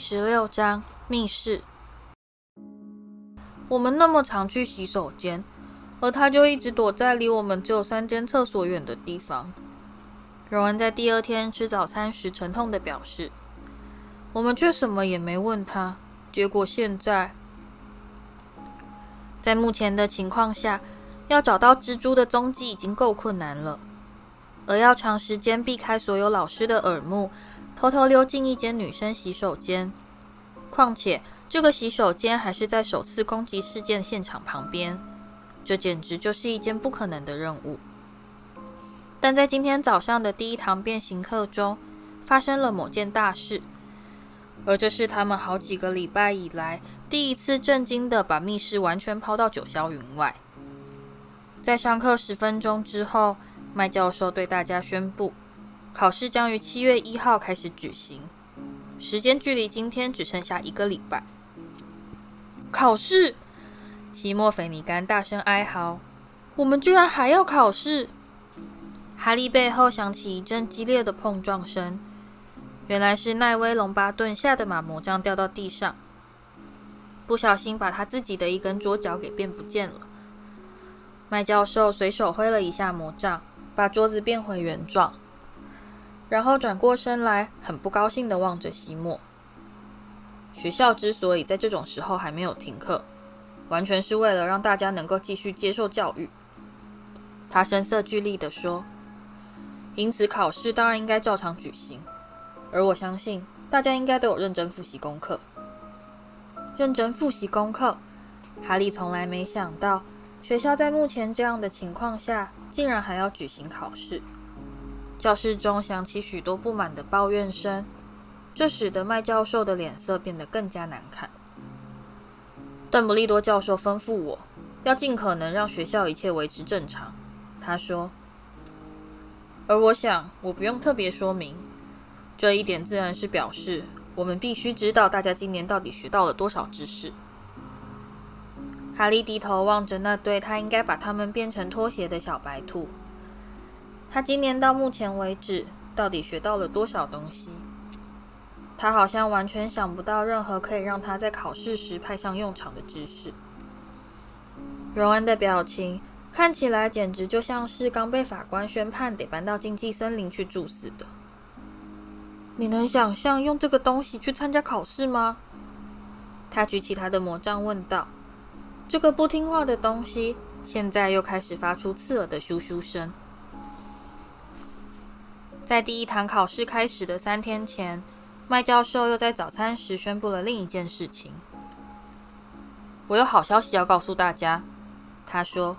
十六章密室。我们那么常去洗手间，而他就一直躲在离我们只有三间厕所远的地方。荣恩在第二天吃早餐时沉痛地表示：“我们却什么也没问他。结果现在，在目前的情况下，要找到蜘蛛的踪迹已经够困难了，而要长时间避开所有老师的耳目。”偷偷溜进一间女生洗手间，况且这个洗手间还是在首次攻击事件现场旁边，这简直就是一件不可能的任务。但在今天早上的第一堂变形课中，发生了某件大事，而这是他们好几个礼拜以来第一次震惊地把密室完全抛到九霄云外。在上课十分钟之后，麦教授对大家宣布。考试将于七月一号开始举行，时间距离今天只剩下一个礼拜。考试！西莫·菲尼甘大声哀嚎：“我们居然还要考试！”哈利背后响起一阵激烈的碰撞声，原来是奈威·龙巴顿吓得把魔杖掉到地上，不小心把他自己的一根桌角给变不见了。麦教授随手挥了一下魔杖，把桌子变回原状。然后转过身来，很不高兴地望着西莫。学校之所以在这种时候还没有停课，完全是为了让大家能够继续接受教育。他声色俱厉地说：“因此，考试当然应该照常举行。而我相信，大家应该都有认真复习功课。认真复习功课。”哈利从来没想到，学校在目前这样的情况下，竟然还要举行考试。教室中响起许多不满的抱怨声，这使得麦教授的脸色变得更加难看。邓布利多教授吩咐我要尽可能让学校一切维持正常，他说。而我想，我不用特别说明，这一点自然是表示我们必须知道大家今年到底学到了多少知识。哈利低头望着那对他应该把他们变成拖鞋的小白兔。他今年到目前为止到底学到了多少东西？他好像完全想不到任何可以让他在考试时派上用场的知识。荣恩的表情看起来简直就像是刚被法官宣判得搬到禁忌森林去住似的。你能想象用这个东西去参加考试吗？他举起他的魔杖问道。这个不听话的东西现在又开始发出刺耳的咻咻声。在第一堂考试开始的三天前，麦教授又在早餐时宣布了另一件事情。我有好消息要告诉大家，他说。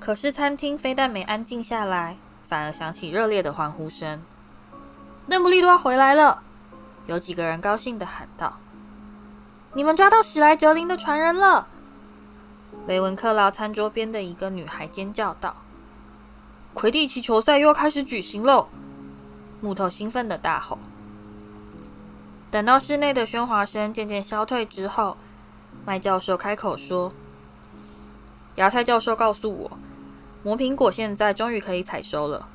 可是餐厅非但没安静下来，反而响起热烈的欢呼声。邓布利多回来了！有几个人高兴地喊道：“你们抓到史莱哲林的传人了！”雷文克劳餐桌边的一个女孩尖叫道。魁地奇球赛又要开始举行喽！木头兴奋地大吼。等到室内的喧哗声渐渐消退之后，麦教授开口说：“芽菜教授告诉我，魔苹果现在终于可以采收了。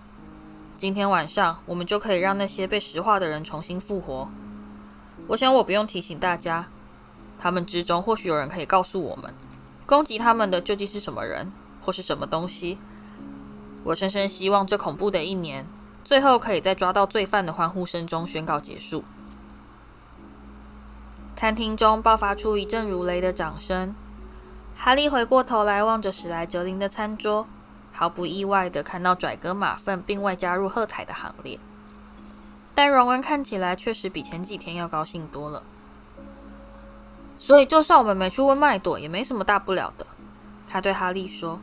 今天晚上，我们就可以让那些被石化的人重新复活。我想我不用提醒大家，他们之中或许有人可以告诉我们，攻击他们的究竟是什么人，或是什么东西。”我深深希望这恐怖的一年最后可以在抓到罪犯的欢呼声中宣告结束。餐厅中爆发出一阵如雷的掌声。哈利回过头来望着史莱哲林的餐桌，毫不意外地看到拽哥马粪并未加入喝彩的行列。但荣恩看起来确实比前几天要高兴多了。所以，就算我们没去问麦朵，也没什么大不了的。他对哈利说。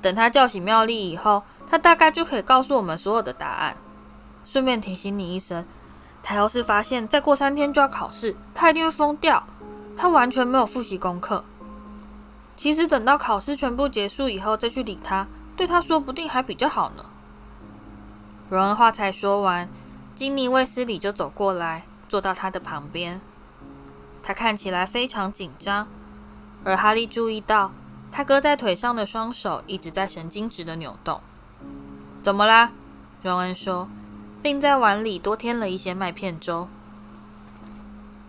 等他叫醒妙丽以后，他大概就可以告诉我们所有的答案。顺便提醒你一声，他要是发现再过三天就要考试，他一定会疯掉。他完全没有复习功课。其实等到考试全部结束以后再去理他，对他说不定还比较好呢。荣恩话才说完，金妮卫斯理就走过来，坐到他的旁边。他看起来非常紧张，而哈利注意到。他搁在腿上的双手一直在神经质的扭动。怎么啦？荣恩说，并在碗里多添了一些麦片粥。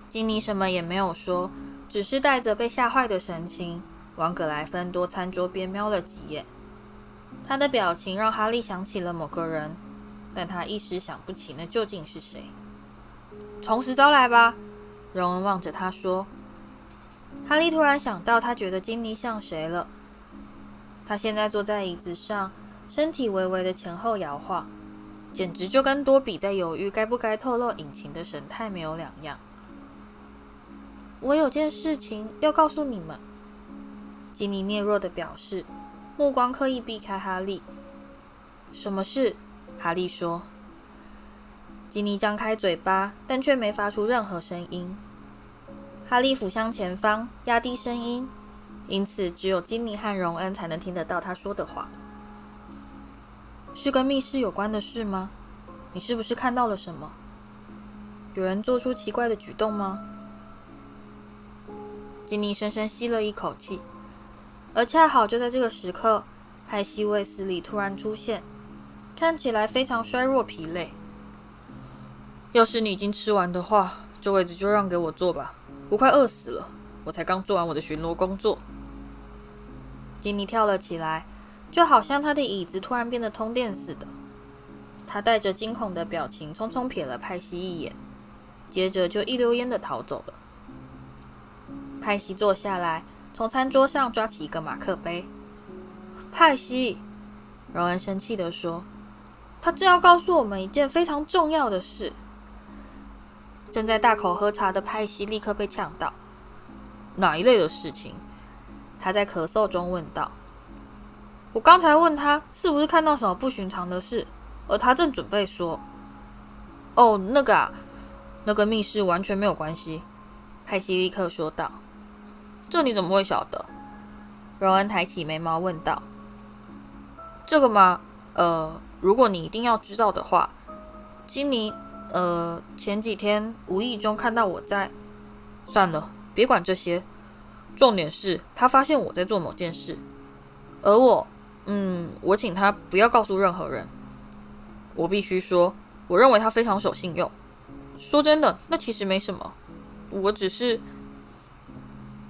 金妮什么也没有说，只是带着被吓坏的神情往葛莱芬多餐桌边瞄了几眼。他的表情让哈利想起了某个人，但他一时想不起那究竟是谁。从实招来吧，荣恩望着他说。哈利突然想到，他觉得金妮像谁了。他现在坐在椅子上，身体微微的前后摇晃，简直就跟多比在犹豫该不该透露隐情的神态没有两样。我有件事情要告诉你们，金妮囁弱的表示，目光刻意避开哈利。什么事？哈利说。金妮张开嘴巴，但却没发出任何声音。哈利俯向前方，压低声音，因此只有金妮和荣恩才能听得到他说的话。是跟密室有关的事吗？你是不是看到了什么？有人做出奇怪的举动吗？金妮深深吸了一口气，而恰好就在这个时刻，派西卫斯理突然出现，看起来非常衰弱疲累。要是你已经吃完的话，这位置就让给我坐吧。我快饿死了，我才刚做完我的巡逻工作。金妮跳了起来，就好像他的椅子突然变得通电似的。他带着惊恐的表情，匆匆瞥了派西一眼，接着就一溜烟的逃走了。派西坐下来，从餐桌上抓起一个马克杯。派西，荣恩生气地说：“他正要告诉我们一件非常重要的事。”正在大口喝茶的派西立刻被呛到。哪一类的事情？他在咳嗽中问道。我刚才问他是不是看到什么不寻常的事，而他正准备说：“哦，那个啊，那个密室完全没有关系。”派西立刻说道。这你怎么会晓得？荣恩抬起眉毛问道。这个吗？呃，如果你一定要知道的话，金妮。呃，前几天无意中看到我在……算了，别管这些。重点是他发现我在做某件事，而我……嗯，我请他不要告诉任何人。我必须说，我认为他非常守信用。说真的，那其实没什么。我只是……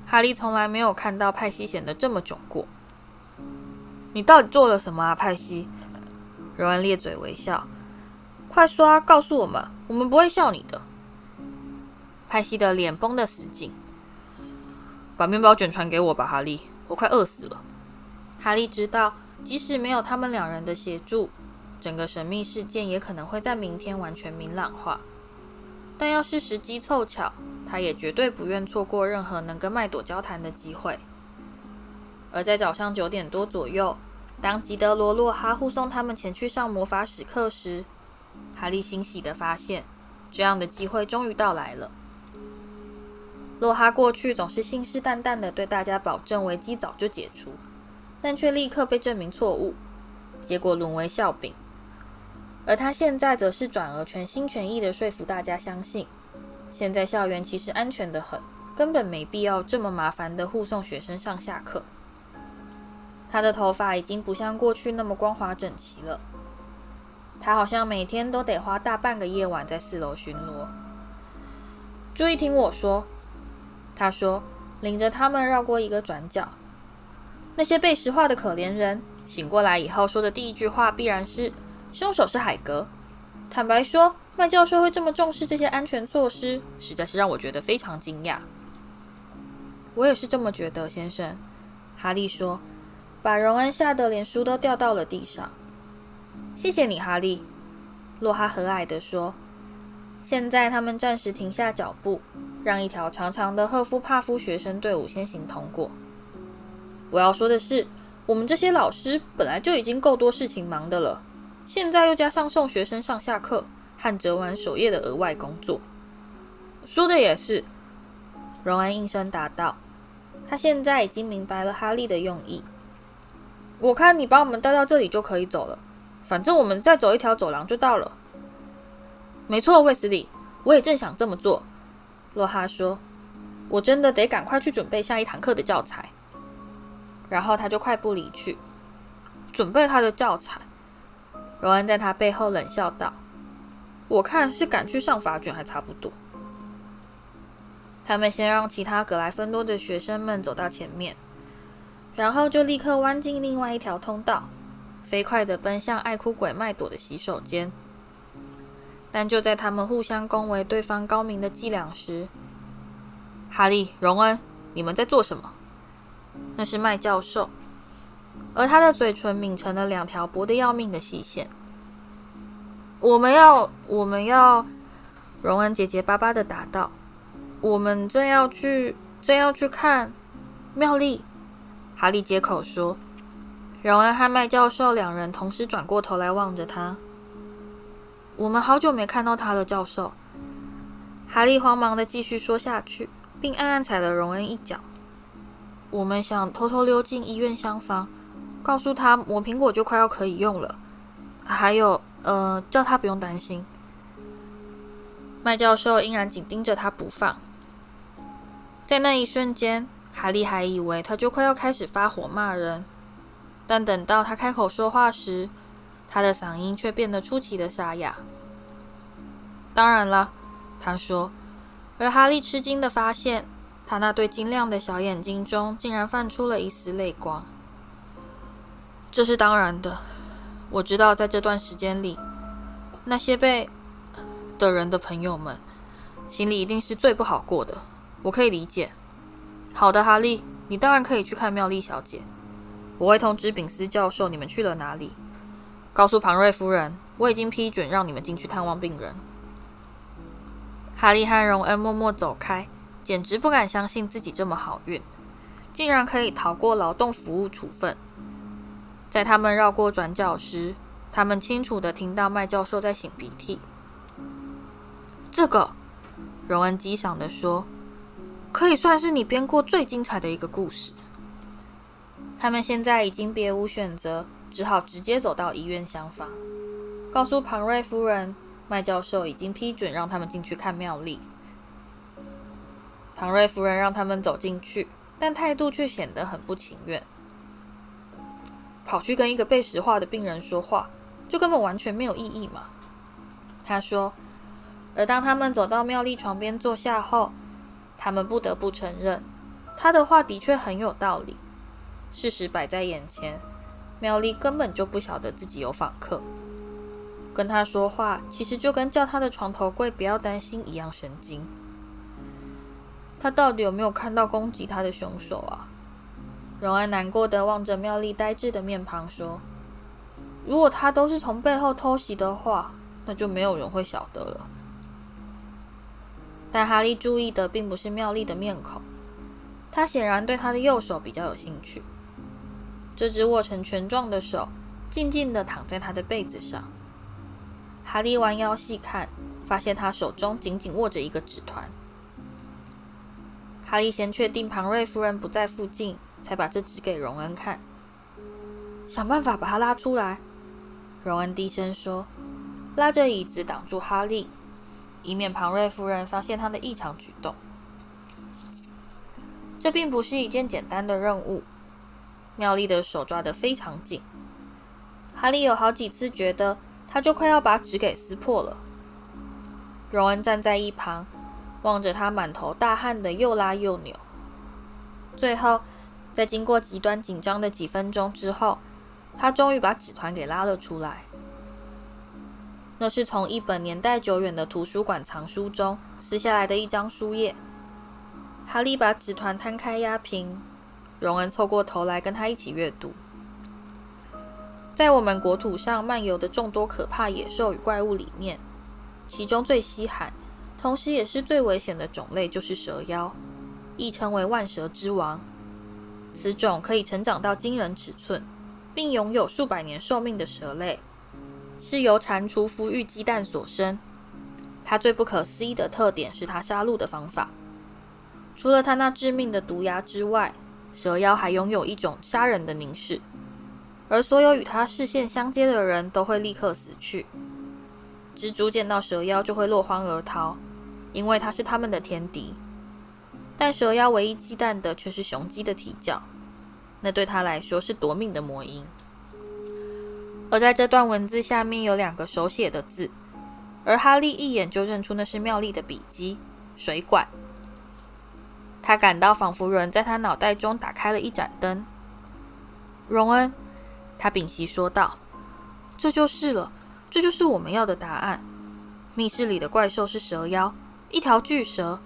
哈利从来没有看到派西显得这么窘过。你到底做了什么啊，派西？荣恩咧嘴微笑。快说啊，告诉我们，我们不会笑你的。派西的脸绷得死紧，把面包卷传给我吧，哈利，我快饿死了。哈利知道，即使没有他们两人的协助，整个神秘事件也可能会在明天完全明朗化。但要是时机凑巧，他也绝对不愿错过任何能跟麦朵交谈的机会。而在早上九点多左右，当吉德罗、洛哈护送他们前去上魔法史课时，哈利欣喜地发现，这样的机会终于到来了。洛哈过去总是信誓旦旦地对大家保证危机早就解除，但却立刻被证明错误，结果沦为笑柄。而他现在则是转而全心全意地说服大家相信，现在校园其实安全得很，根本没必要这么麻烦地护送学生上下课。他的头发已经不像过去那么光滑整齐了。他好像每天都得花大半个夜晚在四楼巡逻。注意听我说，他说，领着他们绕过一个转角。那些被石化的可怜人醒过来以后说的第一句话必然是：“凶手是海格。”坦白说，麦教授会这么重视这些安全措施，实在是让我觉得非常惊讶。我也是这么觉得，先生。哈利说，把荣恩吓得连书都掉到了地上。谢谢你，哈利。洛哈和蔼地说。现在他们暂时停下脚步，让一条长长的赫夫帕夫学生队伍先行通过。我要说的是，我们这些老师本来就已经够多事情忙的了，现在又加上送学生上下课和折完首页的额外工作。说的也是，荣恩应声答道。他现在已经明白了哈利的用意。我看你把我们带到这里就可以走了。反正我们再走一条走廊就到了。没错，卫斯理，我也正想这么做。洛哈说：“我真的得赶快去准备下一堂课的教材。”然后他就快步离去，准备他的教材。荣恩在他背后冷笑道：“我看是赶去上法卷还差不多。”他们先让其他格莱芬多的学生们走到前面，然后就立刻弯进另外一条通道，飞快地奔向爱哭鬼麦朵的洗手间。但就在他们互相恭维对方高明的伎俩时，哈利、荣恩，你们在做什么？那是麦教授，而他的嘴唇抿成了两条薄得要命的细线。我们要，我们要，荣恩结结巴巴地答道。我们正要去，正要去看妙丽。哈利接口说：“荣恩和麦教授两人同时转过头来望着他。我们好久没看到他了，教授。”哈利慌忙地继续说下去，并暗暗踩了荣恩一脚。我们想偷偷溜进医院厢房，告诉他魔苹果就快要可以用了。还有，呃，叫他不用担心。麦教授依然紧盯着他不放。在那一瞬间，哈利还以为他就快要开始发火骂人，但等到他开口说话时，他的嗓音却变得出奇的沙哑。当然了，他说，而哈利吃惊地发现，他那对晶亮的小眼睛中竟然泛出了一丝泪光。这是当然的，我知道在这段时间里，那些被的人的朋友们心里一定是最不好过的。我可以理解。好的，哈利，你当然可以去看妙丽小姐。我会通知炳斯教授你们去了哪里，告诉庞瑞夫人，我已经批准让你们进去探望病人。哈利和荣恩默默走开，简直不敢相信自己这么好运，竟然可以逃过劳动服务处分。在他们绕过转角时，他们清楚地听到麦教授在擤鼻涕。这个，荣恩激赏地说。可以算是你编过最精彩的一个故事。他们现在已经别无选择，只好直接走到医院厢房，告诉庞瑞夫人，麦教授已经批准让他们进去看妙丽。庞瑞夫人让他们走进去，但态度却显得很不情愿。跑去跟一个被石化的病人说话，就根本完全没有意义嘛。他说。而当他们走到妙丽床边坐下后，他们不得不承认，他的话的确很有道理。事实摆在眼前，妙丽根本就不晓得自己有访客。跟他说话，其实就跟叫他的床头柜不要担心一样神经。他到底有没有看到攻击他的凶手啊？荣安难过的望着妙丽呆滞的面庞说：“如果他都是从背后偷袭的话，那就没有人会晓得了。”但哈利注意的并不是妙丽的面孔，他显然对她的右手比较有兴趣。这只握成拳状的手静静地躺在他的被子上。哈利弯腰细看，发现他手中紧紧握着一个纸团。哈利先确定庞瑞夫人不在附近，才把这纸给荣恩看。想办法把他拉出来，荣恩低声说，拉着椅子挡住哈利。以免庞瑞夫人发现他的异常举动。这并不是一件简单的任务。妙丽的手抓得非常紧，哈利有好几次觉得他就快要把纸给撕破了。荣恩站在一旁，望着他满头大汗的又拉又扭。最后，在经过极端紧张的几分钟之后，他终于把纸团给拉了出来。那是从一本年代久远的图书馆藏书中撕下来的一张书页。哈利把纸团摊开压平，荣恩凑过头来跟他一起阅读。在我们国土上漫游的众多可怕野兽与怪物里面，其中最稀罕，同时也是最危险的种类就是蛇妖，亦称为万蛇之王。此种可以成长到惊人尺寸，并拥有数百年寿命的蛇类。是由蟾蜍孵育鸡蛋所生。它最不可思议的特点是它杀戮的方法。除了它那致命的毒牙之外，蛇妖还拥有一种杀人的凝视，而所有与他视线相接的人都会立刻死去。蜘蛛见到蛇妖就会落荒而逃，因为它是他们的天敌。但蛇妖唯一忌惮的却是雄鸡的啼叫，那对它来说是夺命的魔音。而在这段文字下面有两个手写的字，而哈利一眼就认出那是妙丽的笔迹——水管。他感到仿佛有人在他脑袋中打开了一盏灯。荣恩，他屏息说道：“这就是了，这就是我们要的答案。密室里的怪兽是蛇妖，一条巨蛇。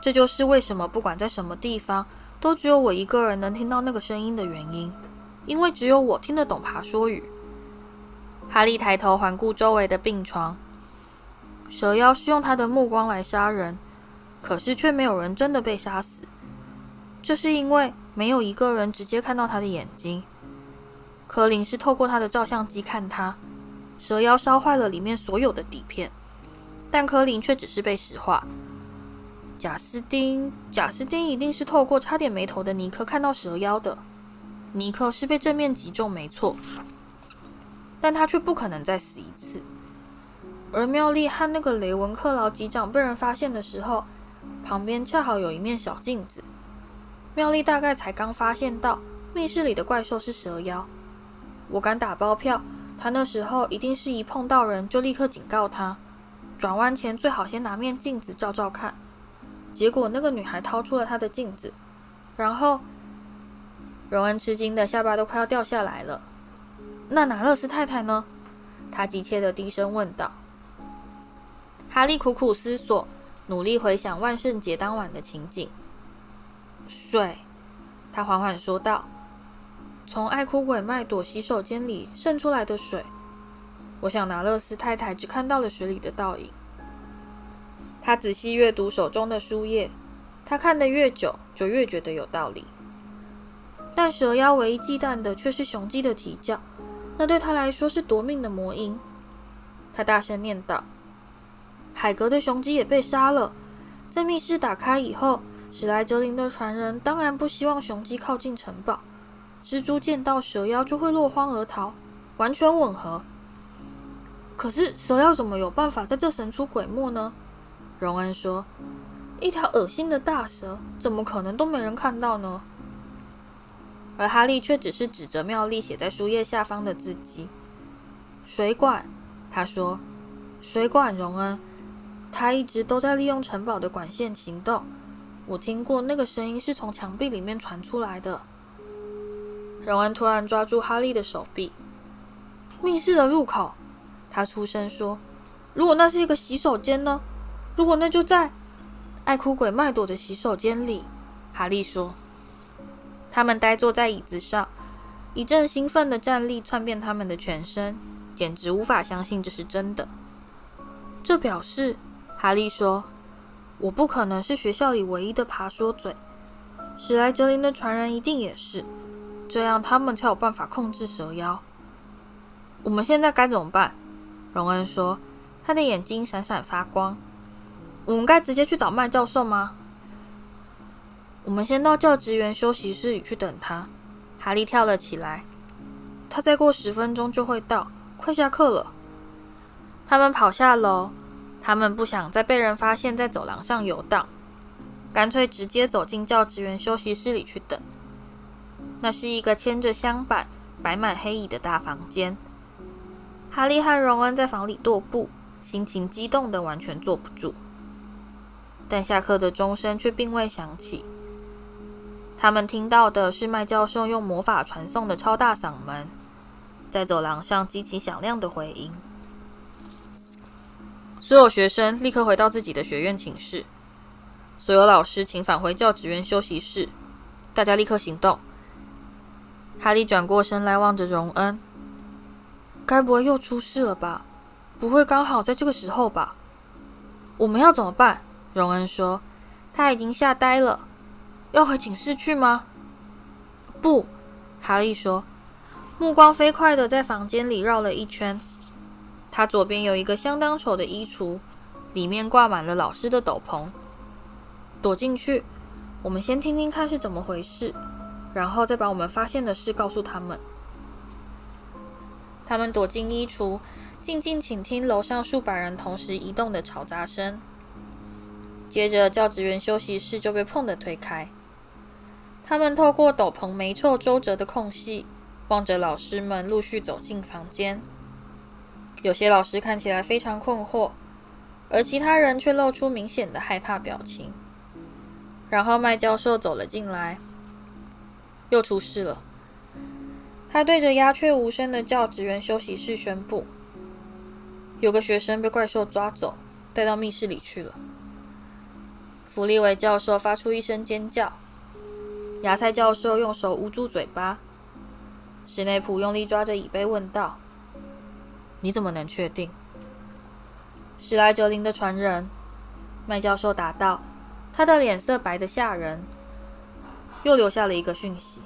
这就是为什么不管在什么地方，都只有我一个人能听到那个声音的原因，因为只有我听得懂爬说语。”哈利抬头环顾周围的病床，蛇妖是用他的目光来杀人，可是却没有人真的被杀死。这是因为没有一个人直接看到他的眼睛。柯林是透过他的照相机看他，蛇妖烧坏了里面所有的底片，但柯林却只是被石化。贾斯汀，贾斯汀一定是透过差点没头的尼克看到蛇妖的。尼克是被正面击中，没错。但他却不可能再死一次。而妙丽和那个雷文克劳机长被人发现的时候，旁边恰好有一面小镜子。妙丽大概才刚发现到密室里的怪兽是蛇妖。我敢打包票，他那时候一定是一碰到人就立刻警告他，转弯前最好先拿面镜子照照看。结果那个女孩掏出了她的镜子，然后，荣恩吃惊的下巴都快要掉下来了。那拿勒斯太太呢？他急切的低声问道。哈利苦苦思索，努力回想万圣节当晚的情景。水，他缓缓说道：“从爱哭鬼麦朵洗手间里渗出来的水。我想拿勒斯太太只看到了水里的倒影。”他仔细阅读手中的书页，他看得越久，就越觉得有道理。但蛇妖唯一忌惮的却是雄鸡的啼叫。那对他来说是夺命的魔音。他大声念道：“海格的雄鸡也被杀了。在密室打开以后，史莱哲林的传人当然不希望雄鸡靠近城堡。蜘蛛见到蛇妖就会落荒而逃，完全吻合。可是蛇妖怎么有办法在这神出鬼没呢？”荣恩说：“一条恶心的大蛇，怎么可能都没人看到呢？”而哈利却只是指着妙丽写在书页下方的字迹。水管，他说：“水管，荣恩，他一直都在利用城堡的管线行动。我听过那个声音是从墙壁里面传出来的。”荣恩突然抓住哈利的手臂。密室的入口，他出声说：“如果那是一个洗手间呢？如果那就在爱哭鬼麦朵的洗手间里。”哈利说。他们呆坐在椅子上，一阵兴奋的战栗窜遍他们的全身，简直无法相信这是真的。这表示，哈利说：“我不可能是学校里唯一的爬说嘴，史莱哲林的传人一定也是，这样他们才有办法控制蛇妖。”我们现在该怎么办？荣恩说，他的眼睛闪闪发光。我们该直接去找麦教授吗？我们先到教职员休息室里去等他。哈利跳了起来，他再过十分钟就会到，快下课了。他们跑下楼，他们不想再被人发现，在走廊上游荡，干脆直接走进教职员休息室里去等。那是一个牵着香板、摆满黑椅的大房间。哈利和荣恩在房里踱步，心情激动得完全坐不住。但下课的钟声却并未响起。他们听到的是麦教授用魔法传送的超大嗓门，在走廊上激起响亮的回音。所有学生立刻回到自己的学院寝室，所有老师请返回教职员休息室。大家立刻行动。哈利转过身来望着荣恩，该不会又出事了吧？不会刚好在这个时候吧？我们要怎么办？荣恩说，他已经吓呆了。要回寝室去吗？不，哈利说，目光飞快地在房间里绕了一圈。他左边有一个相当丑的衣橱，里面挂满了老师的斗篷。躲进去，我们先听听看是怎么回事，然后再把我们发现的事告诉他们。他们躲进衣橱，静静倾听楼上数百人同时移动的嘈杂声。接着，教职员休息室就被砰的推开。他们透过斗篷霉臭周折的空隙，望着老师们陆续走进房间。有些老师看起来非常困惑，而其他人却露出明显的害怕表情。然后麦教授走了进来，又出事了。他对着鸦雀无声的教职员休息室宣布：“有个学生被怪兽抓走，带到密室里去了。”弗利维教授发出一声尖叫，芽菜教授用手捂住嘴巴。史内普用力抓着椅背问道：“你怎么能确定？”史莱哲林的传人，麦教授答道，他的脸色白得吓人，又留下了一个讯息。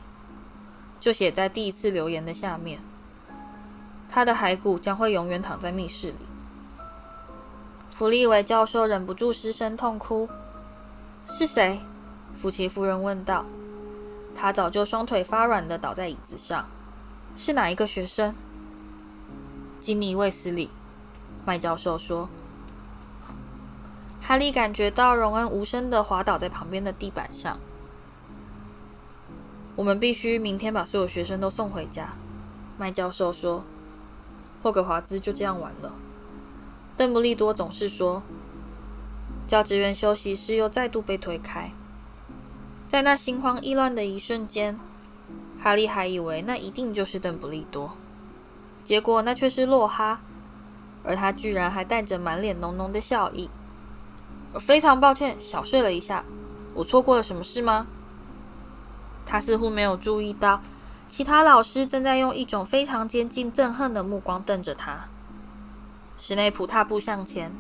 就写在第一次留言的下面。他的骸骨将会永远躺在密室里。弗利维教授忍不住失声痛哭。是谁？福奇夫人问道。他早就双腿发软地倒在椅子上。是哪一个学生？金尼·卫斯理。麦教授说。哈利感觉到荣恩无声的滑倒在旁边的地板上。我们必须明天把所有学生都送回家，麦教授说。霍格华兹就这样完了。邓布利多总是说。教职员休息室又再度被推开，在那心慌意乱的一瞬间，哈利还以为那一定就是邓布利多，结果那却是洛哈，而他居然还带着满脸浓浓的笑意。非常抱歉，小睡了一下，我错过了什么事吗？他似乎没有注意到，其他老师正在用一种非常接近憎恨的目光瞪着他。史内普踏步向前，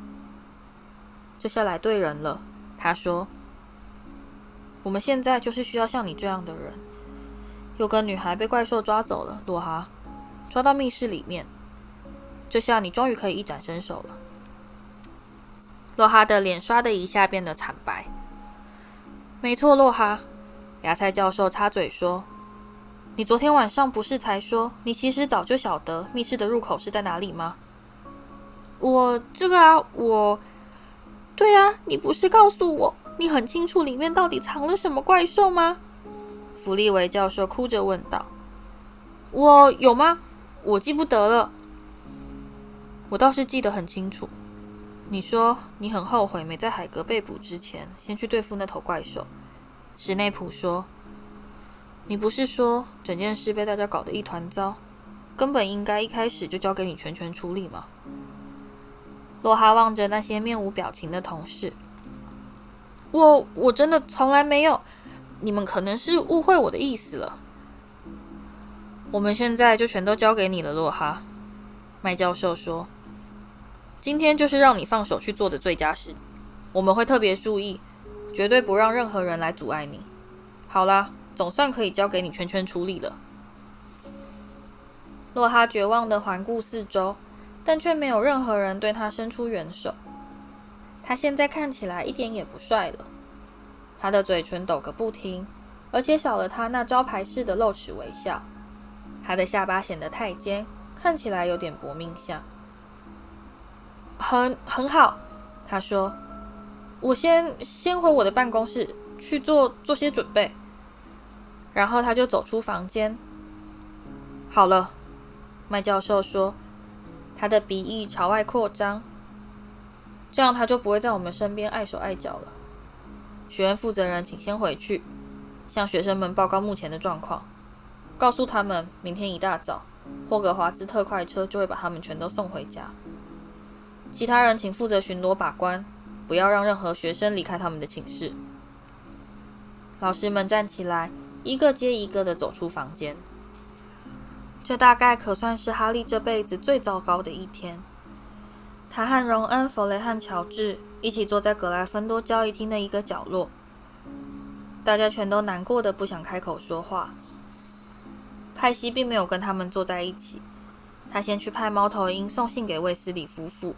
这下来对人了。他说：“我们现在就是需要像你这样的人。有个女孩被怪兽抓走了，洛哈，抓到密室里面。这下你终于可以一展身手了。”洛哈的脸刷的一下变得惨白。没错，洛哈。芽菜教授插嘴说：“你昨天晚上不是才说你其实早就晓得密室的入口是在哪里吗？”我这个啊，我，对啊，你不是告诉我你很清楚里面到底藏了什么怪兽吗？弗利维教授哭着问道：“我有吗？我记不得了。我倒是记得很清楚。你说你很后悔没在海格被捕之前先去对付那头怪兽。”史内普说：“你不是说整件事被大家搞得一团糟，根本应该一开始就交给你全权处理吗？”洛哈望着那些面无表情的同事：“我我真的从来没有，你们可能是误会我的意思了。我们现在就全都交给你了，洛哈。”麦教授说：“今天就是让你放手去做的最佳时，我们会特别注意。”绝对不让任何人来阻碍你。好啦，总算可以交给你全权处理了。洛哈绝望地环顾四周，但却没有任何人对他伸出援手。他现在看起来一点也不帅了，他的嘴唇抖个不停，而且少了他那招牌式的露齿微笑。他的下巴显得太尖，看起来有点搏命相。很很好，他说。我先先回我的办公室去做做些准备，然后他就走出房间。好了，麦教授说，他的鼻翼朝外扩张，这样他就不会在我们身边碍手碍脚了。学院负责人，请先回去，向学生们报告目前的状况，告诉他们明天一大早，霍格华兹特快车就会把他们全都送回家。其他人请负责巡逻把关。不要让任何学生离开他们的寝室。老师们站起来，一个接一个的走出房间。这大概可算是哈利这辈子最糟糕的一天。他和荣恩、弗雷和乔治一起坐在格莱芬多交易厅的一个角落，大家全都难过的不想开口说话。派西并没有跟他们坐在一起，他先去派猫头鹰送信给卫斯理夫妇。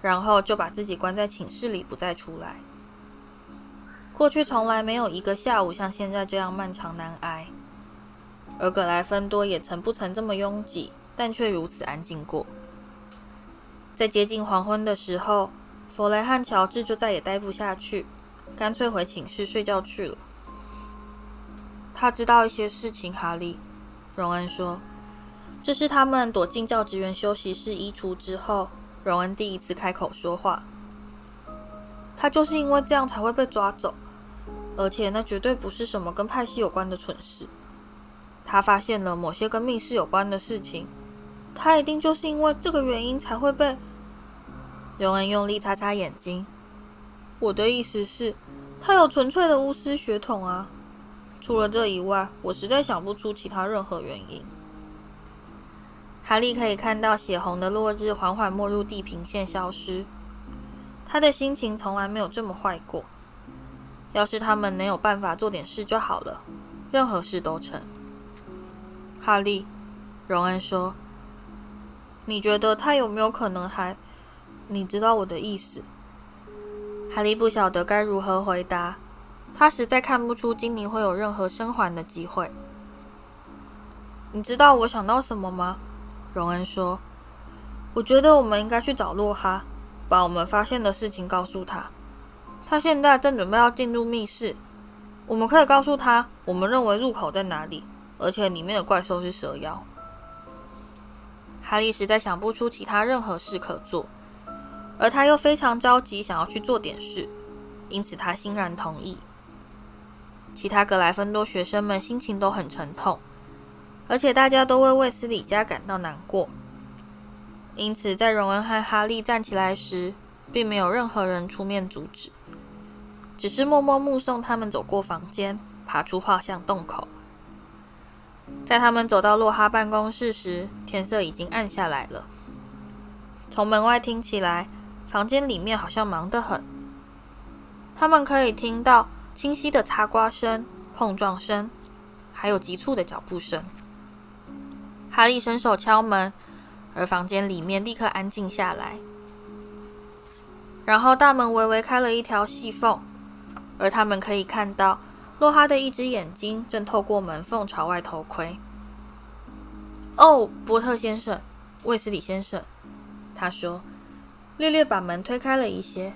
然后就把自己关在寝室里，不再出来。过去从来没有一个下午像现在这样漫长难挨，而格莱芬多也曾不曾这么拥挤，但却如此安静过。在接近黄昏的时候，弗雷和乔治就再也待不下去，干脆回寝室睡觉去了。他知道一些事情，哈利，荣恩说，这是他们躲进教职员休息室衣橱之后。荣恩第一次开口说话，他就是因为这样才会被抓走。而且那绝对不是什么跟派系有关的蠢事。他发现了某些跟密室有关的事情，他一定就是因为这个原因才会被。荣恩用力擦擦眼睛。我的意思是，他有纯粹的巫师血统啊。除了这以外，我实在想不出其他任何原因。哈利可以看到血红的落日缓缓没入地平线，消失。他的心情从来没有这么坏过。要是他们能有办法做点事就好了，任何事都成。哈利，荣恩说：“你觉得他有没有可能还……你知道我的意思？”哈利不晓得该如何回答。他实在看不出今年会有任何生还的机会。你知道我想到什么吗？荣恩说：“我觉得我们应该去找洛哈。”把我们发现的事情告诉他。他现在正准备要进入密室。我们可以告诉他，我们认为入口在哪里，而且里面的怪兽是蛇妖。哈利实在想不出其他任何事可做，而他又非常着急，想要去做点事，因此他欣然同意。其他格莱芬多学生们心情都很沉痛，而且大家都为卫斯理家感到难过。因此，在荣恩和哈利站起来时，并没有任何人出面阻止，只是默默目送他们走过房间，爬出画像洞口。在他们走到洛哈办公室时，天色已经暗下来了。从门外听起来，房间里面好像忙得很。他们可以听到清晰的擦刮声、碰撞声，还有急促的脚步声。哈利伸手敲门。而房间里面立刻安静下来，然后大门微微开了一条细缝，而他们可以看到洛哈的一只眼睛正透过门缝朝外偷窥。哦，波特先生，卫斯理先生，他说，略略把门推开了一些。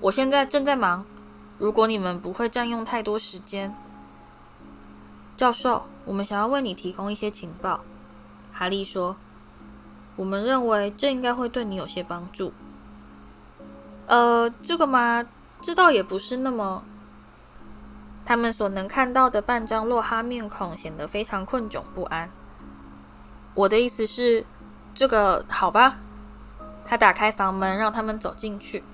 我现在正在忙，如果你们不会占用太多时间，教授，我们想要为你提供一些情报。哈利说。我们认为这应该会对你有些帮助。呃，这个嘛，这倒也不是那么。他们所能看到的半张洛哈面孔显得非常困窘不安。我的意思是，这个好吧。他打开房门，让他们走进去。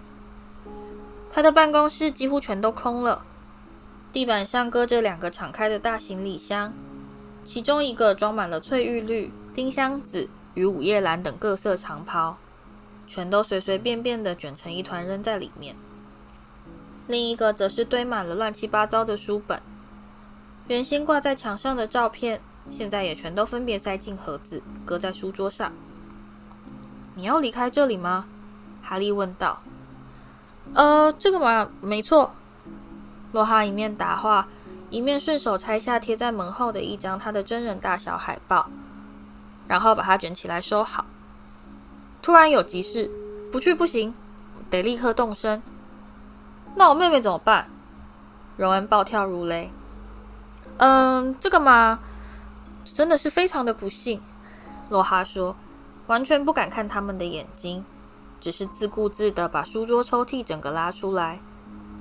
他的办公室几乎全都空了，地板上搁着两个敞开的大行李箱，其中一个装满了翠玉绿、丁香紫。与午夜蓝等各色长袍，全都随随便便地卷成一团扔在里面。另一个则是堆满了乱七八糟的书本，原先挂在墙上的照片，现在也全都分别塞进盒子，搁在书桌上。你要离开这里吗？哈利问道。呃，这个嘛，没错。洛哈一面答话，一面顺手拆下贴在门后的一张他的真人大小海报。然后把它卷起来收好。突然有急事，不去不行，得立刻动身。那我妹妹怎么办？荣恩暴跳如雷。嗯，这个嘛，真的是非常的不幸。洛哈说，完全不敢看他们的眼睛，只是自顾自地把书桌抽屉整个拉出来，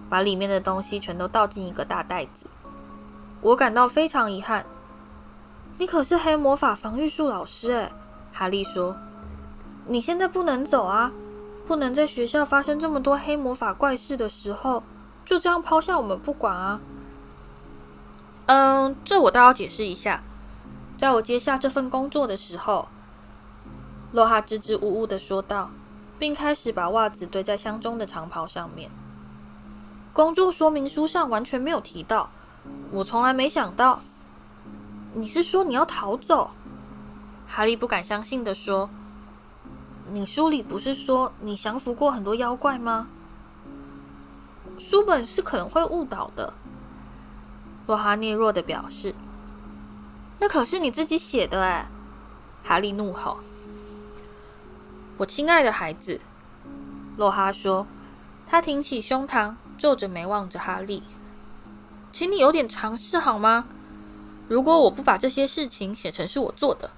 把里面的东西全都倒进一个大袋子。我感到非常遗憾。你可是黑魔法防御术老师诶，哈利说：“你现在不能走啊，不能在学校发生这么多黑魔法怪事的时候，就这样抛下我们不管啊。”嗯，这我倒要解释一下。在我接下这份工作的时候，洛哈支支吾吾地说道，并开始把袜子堆在箱中的长袍上面。工作说明书上完全没有提到，我从来没想到。你是说你要逃走？哈利不敢相信地说：“你书里不是说你降服过很多妖怪吗？书本是可能会误导的。”洛哈囁弱的表示：“那可是你自己写的哎！”哈利怒吼：“我亲爱的孩子！”洛哈说，他挺起胸膛，皱着眉望着哈利：“请你有点常识好吗？”如果我不把这些事情写成是我做的，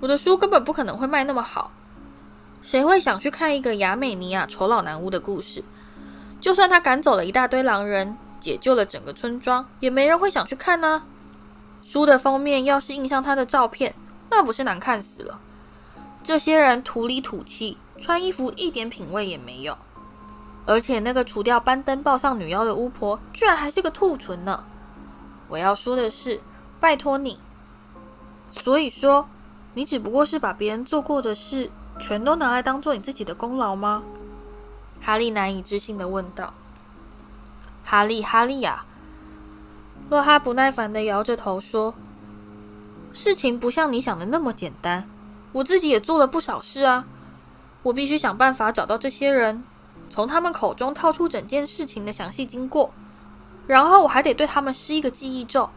我的书根本不可能会卖那么好。谁会想去看一个亚美尼亚丑老男巫的故事？就算他赶走了一大堆狼人，解救了整个村庄，也没人会想去看呢。书的封面要是印上他的照片，那不是难看死了？这些人土里土气，穿衣服一点品味也没有。而且那个除掉班登抱上女妖的巫婆，居然还是个兔唇呢！我要说的是，拜托你。所以说，你只不过是把别人做过的事，全都拿来当做你自己的功劳吗？哈利难以置信地问道。哈利，哈利呀！洛哈不耐烦地摇着头说：“事情不像你想的那么简单。我自己也做了不少事啊。我必须想办法找到这些人。”从他们口中套出整件事情的详细经过，然后我还得对他们施一个记忆咒，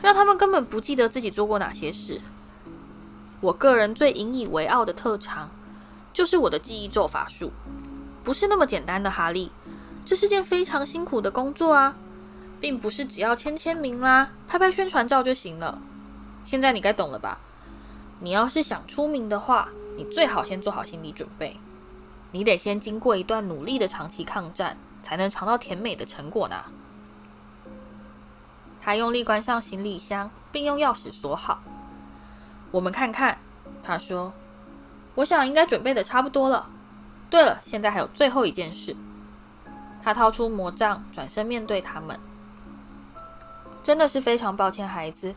让他们根本不记得自己做过哪些事。我个人最引以为傲的特长，就是我的记忆咒法术，不是那么简单的，哈利，这是件非常辛苦的工作啊，并不是只要签签名啦、拍拍宣传照就行了。现在你该懂了吧？你要是想出名的话，你最好先做好心理准备。你得先经过一段努力的长期抗战，才能尝到甜美的成果呢。他用力关上行李箱，并用钥匙锁好。我们看看，他说：“我想应该准备的差不多了。对了，现在还有最后一件事。”他掏出魔杖，转身面对他们。真的是非常抱歉，孩子。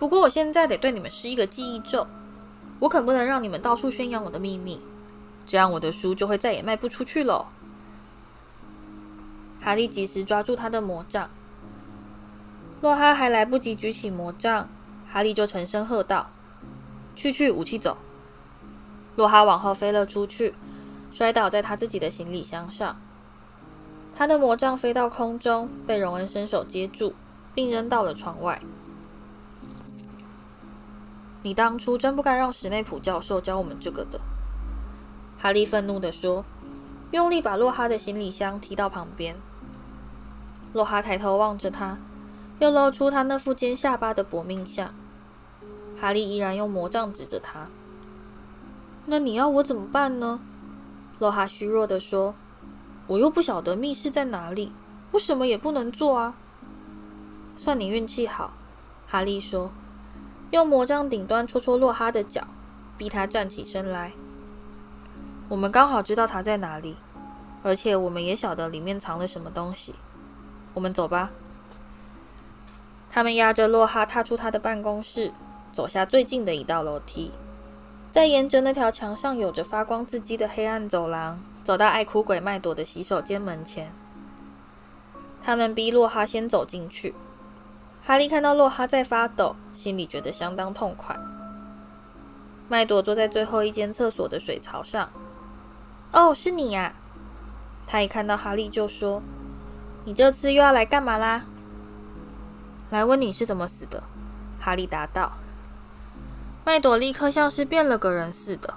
不过我现在得对你们施一个记忆咒，我可不能让你们到处宣扬我的秘密。这样我的书就会再也卖不出去了。哈利及时抓住他的魔杖，洛哈还来不及举起魔杖，哈利就沉声喝道：“去去，武器走！”洛哈往后飞了出去，摔倒在他自己的行李箱上。他的魔杖飞到空中，被荣恩伸手接住，并扔到了窗外。你当初真不该让史内普教授教我们这个的。哈利愤怒地说，用力把洛哈的行李箱踢到旁边。洛哈抬头望着他，又露出他那副尖下巴的薄命相。哈利依然用魔杖指着他。那你要我怎么办呢？洛哈虚弱地说：“我又不晓得密室在哪里，我什么也不能做啊。”算你运气好，哈利说，用魔杖顶端戳戳洛哈的脚，逼他站起身来。我们刚好知道他在哪里，而且我们也晓得里面藏了什么东西。我们走吧。他们押着洛哈踏出他的办公室，走下最近的一道楼梯，再沿着那条墙上有着发光字迹的黑暗走廊，走到爱哭鬼麦朵的洗手间门前。他们逼洛哈先走进去。哈利看到洛哈在发抖，心里觉得相当痛快。麦朵坐在最后一间厕所的水槽上。哦，是你呀！他一看到哈利就说：“你这次又要来干嘛啦？”来问你是怎么死的。哈利答道。麦朵立刻像是变了个人似的，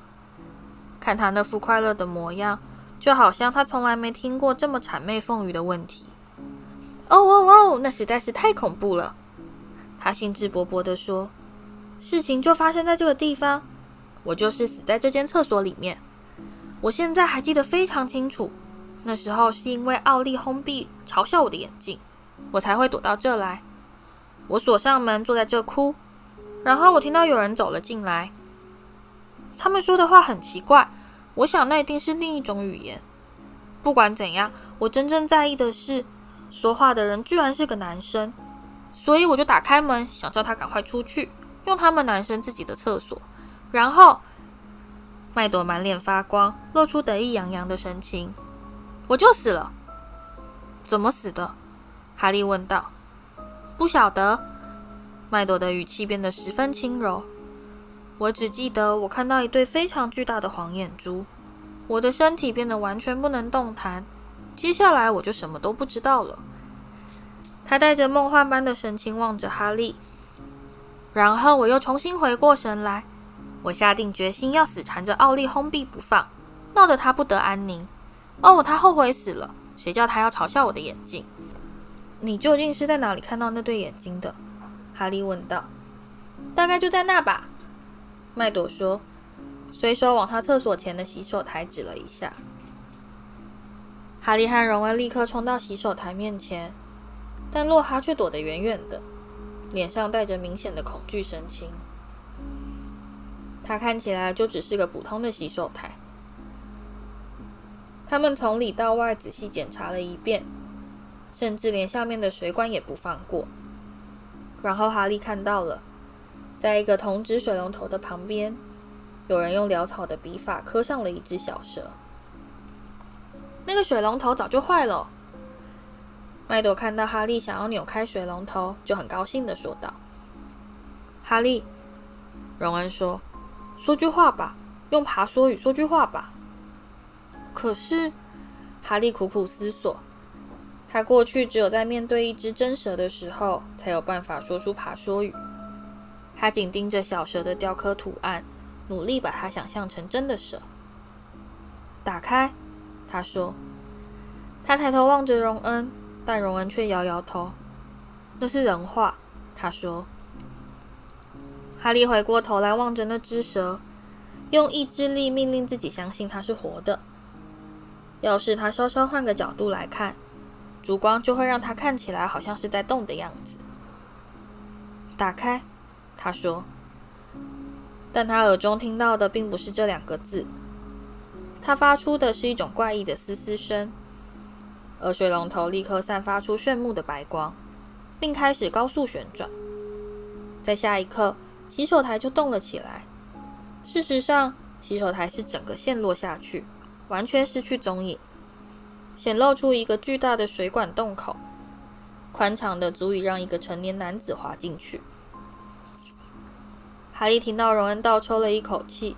看他那副快乐的模样，就好像他从来没听过这么谄媚凤羽的问题。哦哦哦，那实在是太恐怖了！他兴致勃勃地说：“事情就发生在这个地方，我就是死在这间厕所里面。”我现在还记得非常清楚，那时候是因为奥利轰壁嘲笑我的眼镜，我才会躲到这来。我锁上门，坐在这哭，然后我听到有人走了进来。他们说的话很奇怪，我想那一定是另一种语言。不管怎样，我真正在意的是，说话的人居然是个男生，所以我就打开门，想叫他赶快出去，用他们男生自己的厕所，然后。麦朵满脸发光，露出得意洋洋的神情。我就死了。怎么死的？哈利问道。不晓得。麦朵的语气变得十分轻柔。我只记得我看到一对非常巨大的黄眼珠，我的身体变得完全不能动弹。接下来我就什么都不知道了。他带着梦幻般的神情望着哈利，然后我又重新回过神来。我下定决心要死缠着奥利轰壁不放，闹得他不得安宁。哦，他后悔死了。谁叫他要嘲笑我的眼镜？你究竟是在哪里看到那对眼睛的？哈利问道。大概就在那吧。麦朵说，随手往他厕所前的洗手台指了一下。哈利和荣恩立刻冲到洗手台面前。但洛哈却躲得远远的，脸上带着明显的恐惧神情。他看起来就只是个普通的洗手台。他们从里到外仔细检查了一遍，甚至连下面的水管也不放过。然后哈利看到了，在一个铜制水龙头的旁边，有人用潦草的笔法刻上了一只小蛇。那个水龙头早就坏了。麦朵看到哈利想要扭开水龙头，就很高兴地说道：“哈利，荣恩说。”说句话吧，用爬梭语说句话吧。可是，哈利苦苦思索，他过去只有在面对一只真蛇的时候，才有办法说出爬梭语。他紧盯着小蛇的雕刻图案，努力把它想象成真的蛇。打开，他说。他抬头望着荣恩，但荣恩却摇摇头。那是人话，他说。哈利回过头来望着那只蛇，用意志力命令自己相信它是活的。要是他稍稍换个角度来看，烛光就会让它看起来好像是在动的样子。打开，他说。但他耳中听到的并不是这两个字，他发出的是一种怪异的嘶嘶声，而水龙头立刻散发出炫目的白光，并开始高速旋转。在下一刻，洗手台就动了起来。事实上，洗手台是整个陷落下去，完全失去踪影，显露出一个巨大的水管洞口，宽敞的足以让一个成年男子滑进去。哈利听到荣恩倒抽了一口气，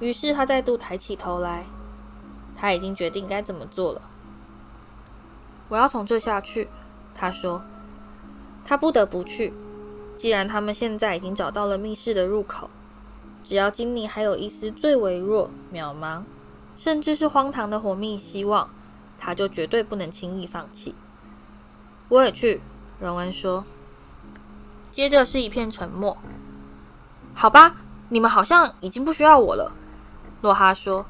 于是他再度抬起头来。他已经决定该怎么做了。我要从这下去，他说。他不得不去。既然他们现在已经找到了密室的入口，只要金妮还有一丝最微弱、渺茫，甚至是荒唐的活命希望，他就绝对不能轻易放弃。我也去，荣恩说。接着是一片沉默。好吧，你们好像已经不需要我了，洛哈说，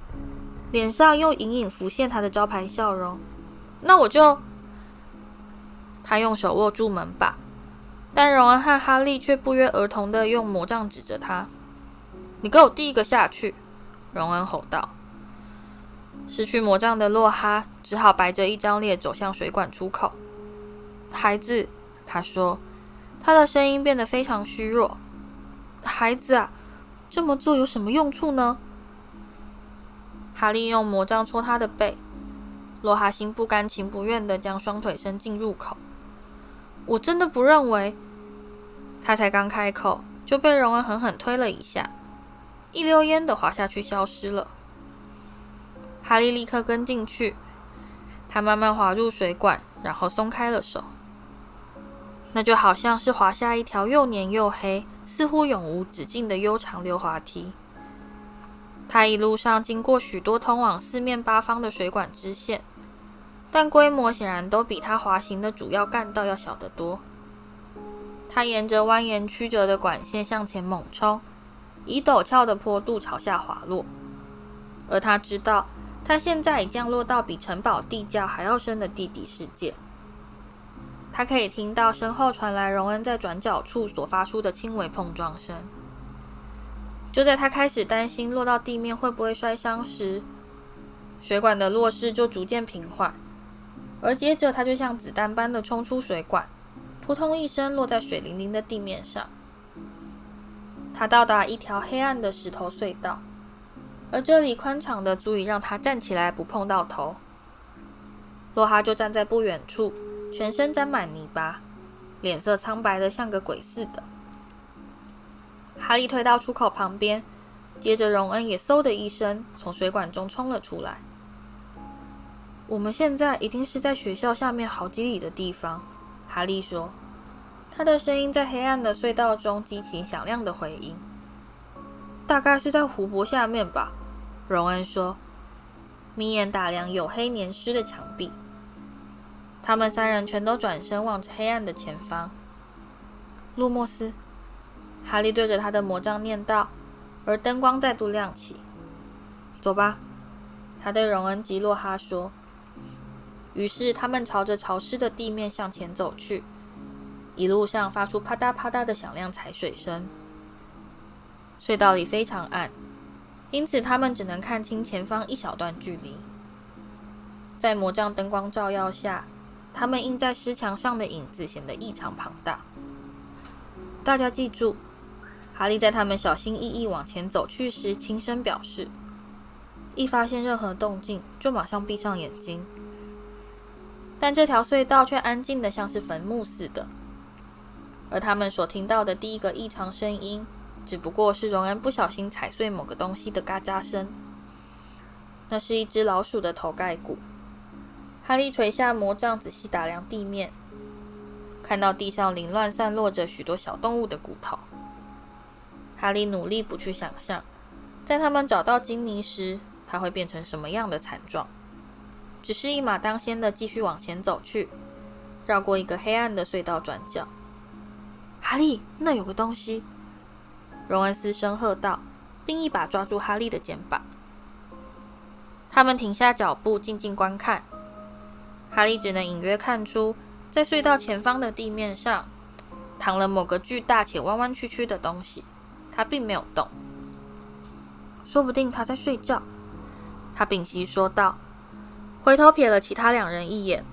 脸上又隐隐浮现他的招牌笑容。那我就……他用手握住门把。但荣恩和哈利却不约而同地用魔杖指着他：“你给我第一个下去！”荣恩吼道。失去魔杖的洛哈只好白着一张脸走向水管出口。“孩子，”他说，他的声音变得非常虚弱。“孩子啊，这么做有什么用处呢？”哈利用魔杖戳他的背。洛哈心不甘情不愿地将双腿伸进入口。我真的不认为，他才刚开口就被荣恩狠狠推了一下，一溜烟的滑下去消失了。哈利立刻跟进去，他慢慢滑入水管，然后松开了手。那就好像是滑下一条又黏又黑、似乎永无止境的悠长溜滑梯。他一路上经过许多通往四面八方的水管支线。但规模显然都比他滑行的主要干道要小得多。他沿着蜿蜒曲折的管线向前猛冲，以陡峭的坡度朝下滑落。而他知道，他现在已降落到比城堡地窖还要深的地底世界。他可以听到身后传来荣恩在转角处所发出的轻微碰撞声。就在他开始担心落到地面会不会摔伤时，水管的落势就逐渐平缓。而接着，他就像子弹般的冲出水管，扑通一声落在水淋淋的地面上。他到达一条黑暗的石头隧道，而这里宽敞的足以让他站起来不碰到头。洛哈就站在不远处，全身沾满泥巴，脸色苍白的像个鬼似的。哈利退到出口旁边，接着荣恩也嗖的一声从水管中冲了出来。我们现在一定是在学校下面好几里的地方，哈利说，他的声音在黑暗的隧道中激起响亮的回音。大概是在湖泊下面吧，荣恩说，眯眼打量黝黑黏湿的墙壁。他们三人全都转身望着黑暗的前方。洛莫斯，哈利对着他的魔杖念道，而灯光再度亮起。走吧，他对荣恩及洛哈说。于是他们朝着潮湿的地面向前走去，一路上发出啪嗒啪嗒的响亮踩水声。隧道里非常暗，因此他们只能看清前方一小段距离。在魔杖灯光照耀下，他们映在石墙上的影子显得异常庞大。大家记住，哈利在他们小心翼翼往前走去时，轻声表示：“一发现任何动静，就马上闭上眼睛。”但这条隧道却安静得像是坟墓似的，而他们所听到的第一个异常声音，只不过是荣恩不小心踩碎某个东西的嘎喳声。那是一只老鼠的头盖骨。哈利垂下魔杖，仔细打量地面，看到地上凌乱散落着许多小动物的骨头。哈利努力不去想象，在他们找到金妮时，他会变成什么样的惨状。只是一马当先的继续往前走去，绕过一个黑暗的隧道转角。哈利，那有个东西！荣恩嘶声喝道，并一把抓住哈利的肩膀。他们停下脚步，静静观看。哈利只能隐约看出，在隧道前方的地面上躺了某个巨大且弯弯曲曲的东西。他并没有动。说不定他在睡觉，他屏息说道，回头瞥了其他两人一眼。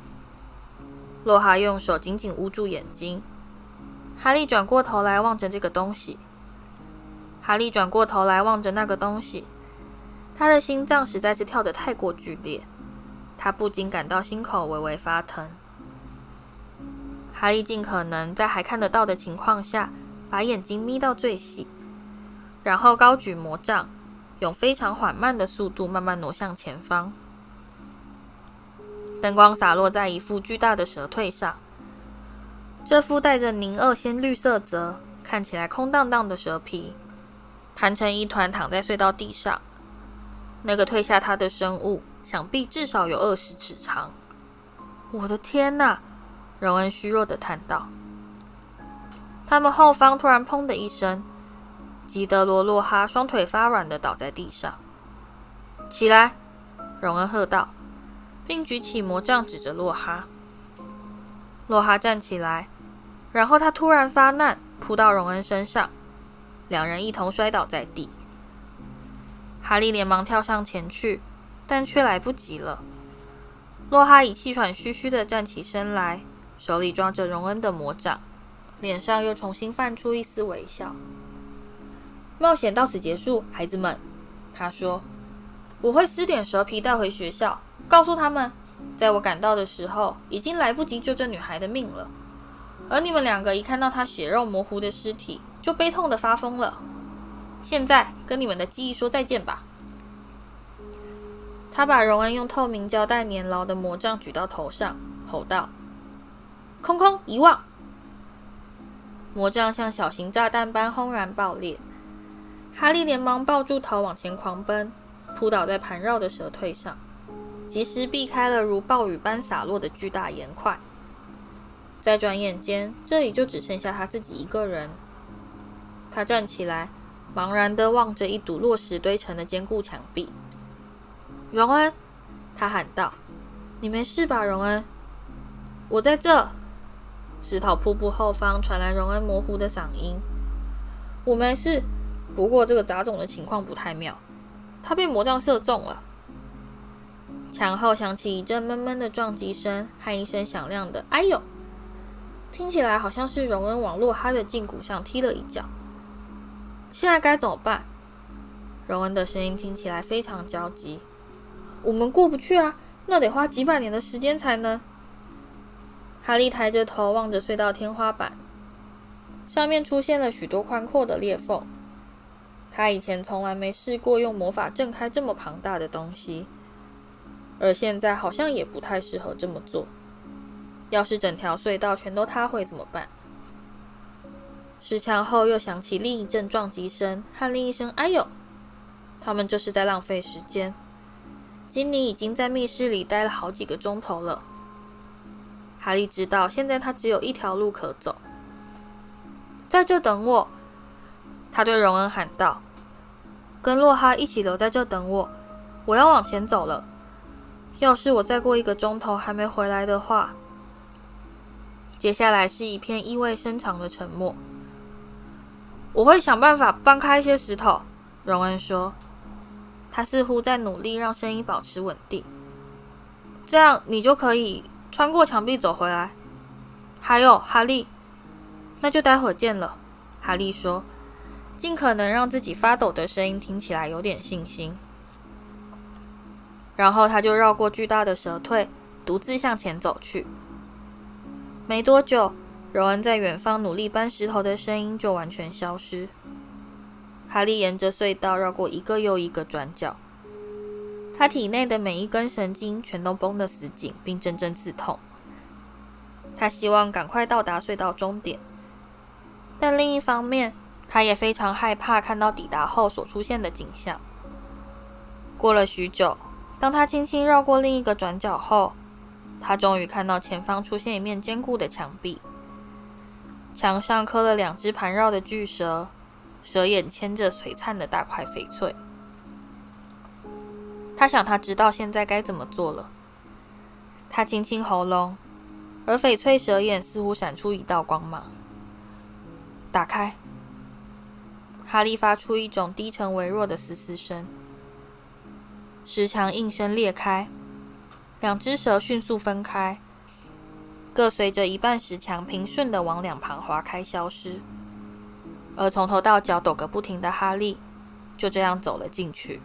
洛哈用手紧紧捂住眼睛。哈利转过头来望着这个东西。哈利转过头来望着那个东西，他的心脏实在是跳得太过剧烈。他不禁感到心口微微发疼。哈利尽可能在还看得到的情况下，把眼睛眯到最细，然后高举魔杖，用非常缓慢的速度慢慢挪向前方。灯光洒落在一副巨大的蛇腿上，这副带着凝二鲜绿色泽、看起来空荡荡的蛇皮，盘成一团躺在隧道地上。那个退下它的生物。想必至少有二十尺长。我的天哪！荣恩虚弱地叹道。他们后方突然“砰”的一声，吉德罗·洛哈双腿发软地倒在地上。起来！荣恩喝道，并举起魔杖指着洛哈。洛哈站起来，然后他突然发难，扑到荣恩身上，两人一同摔倒在地。哈利连忙跳上前去。但却来不及了。洛哈已气喘吁吁地站起身来，手里装着荣恩的魔杖，脸上又重新泛出一丝微笑。冒险到此结束，孩子们，他说：“我会撕点蛇皮带回学校，告诉他们，在我赶到的时候，已经来不及救这女孩的命了。而你们两个一看到她血肉模糊的尸体，就悲痛的发疯了。现在跟你们的记忆说再见吧。”他把荣恩用透明胶带粘牢的魔杖举到头上，吼道：“空空遗忘！”魔杖像小型炸弹般轰然爆裂。哈利连忙抱住头往前狂奔，扑倒在盘绕的蛇腿上，及时避开了如暴雨般洒落的巨大岩块。在转眼间，这里就只剩下他自己一个人。他站起来，茫然地望着一堵落石堆成的坚固墙壁。荣恩，他喊道：“你没事吧，荣恩？我在这。”石头瀑布后方传来荣恩模糊的嗓音：“我没事，不过这个杂种的情况不太妙，他被魔杖射中了。”墙后响起一阵闷闷的撞击声和一声响亮的“哎呦”，听起来好像是荣恩往洛哈的胫骨上踢了一脚。现在该怎么办？荣恩的声音听起来非常焦急。我们过不去啊，那得花几百年的时间才能。哈利抬着头望着隧道天花板，上面出现了许多宽阔的裂缝。他以前从来没试过用魔法震开这么庞大的东西，而现在好像也不太适合这么做。要是整条隧道全都塌毁怎么办？石墙后又响起另一阵撞击声和另一声“哎呦”，他们这是在浪费时间。金妮已经在密室里待了好几个钟头了。哈利知道，现在他只有一条路可走。在这等我，他对荣恩喊道：“跟洛哈一起留在这等我，我要往前走了。”要是我再过一个钟头还没回来的话……接下来是一片意味深长的沉默。我会想办法搬开一些石头，荣恩说。他似乎在努力让声音保持稳定。这样你就可以穿过墙壁走回来。还有哈利，那就待会儿见了。哈利说，尽可能让自己发抖的声音听起来有点信心。然后他就绕过巨大的蛇蜕，独自向前走去。没多久，荣恩在远方努力搬石头的声音就完全消失。哈利沿着隧道绕过一个又一个转角，他体内的每一根神经全都绷得死紧，并阵阵刺痛。他希望赶快到达隧道终点，但另一方面，他也非常害怕看到抵达后所出现的景象。过了许久，当他轻轻绕过另一个转角后，他终于看到前方出现一面坚固的墙壁，墙上刻了两只盘绕的巨蛇，蛇眼牵着璀璨的大块翡翠。他想，他知道现在该怎么做了。他清清喉咙。而翡翠蛇眼似乎闪出一道光芒，打开。哈利发出一种低沉微弱的嘶嘶声，石墙应声裂开，两只蛇迅速分开，各随着一半石墙平顺的往两旁划开消失，而从头到脚抖个不停的哈利就这样走了进去。